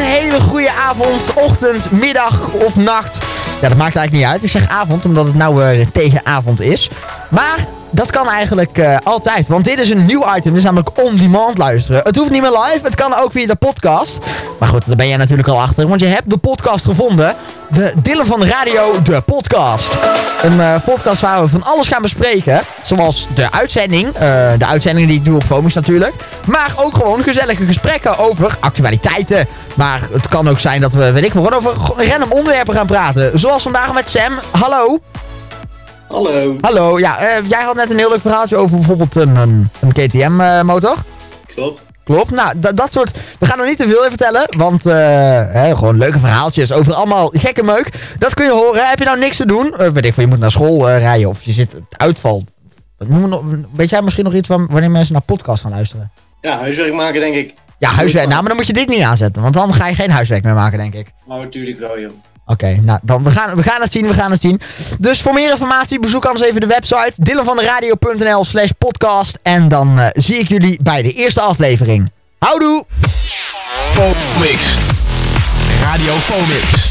een hele goede avond, ochtend, middag of nacht. Ja, dat maakt eigenlijk niet uit. Ik zeg avond, omdat het nou weer tegen avond is. Maar dat kan eigenlijk uh, altijd, want dit is een nieuw item. Dit is namelijk on-demand luisteren. Het hoeft niet meer live, het kan ook via de podcast. Maar goed, daar ben jij natuurlijk al achter, want je hebt de podcast gevonden. De Dillen van de Radio, de podcast. Een uh, podcast waar we van alles gaan bespreken. Zoals de uitzending, uh, de uitzendingen die ik doe op Fomix natuurlijk. Maar ook gewoon gezellige gesprekken over actualiteiten. Maar het kan ook zijn dat we, weet ik wel, over random onderwerpen gaan praten. Zoals vandaag met Sam. Hallo. Hallo. Hallo, ja, uh, jij had net een heel leuk verhaaltje over bijvoorbeeld een, een, een KTM-motor. Klopt. Klopt. Nou, dat soort... We gaan nog niet te veel in vertellen, want uh, hè, gewoon leuke verhaaltjes over allemaal gekke meuk. Dat kun je horen. Heb je nou niks te doen? Weet ik veel, je moet naar school rijden of je zit uitval. Nog, weet jij misschien nog iets van wanneer mensen naar podcast gaan luisteren? Ja, huiswerk maken denk ik. Ja, huiswerk. Nou, maar dan moet je dit niet aanzetten, want dan ga je geen huiswerk meer maken, denk ik. Nou, natuurlijk wel, joh. Oké, nou, dan, we, gaan, we gaan het zien, we gaan het zien. Dus voor meer informatie bezoek anders even de website dillenvanderadio.nl slash podcast. En dan uh, zie ik jullie bij de eerste aflevering. Houdoe! Fomix. Radio Fomix.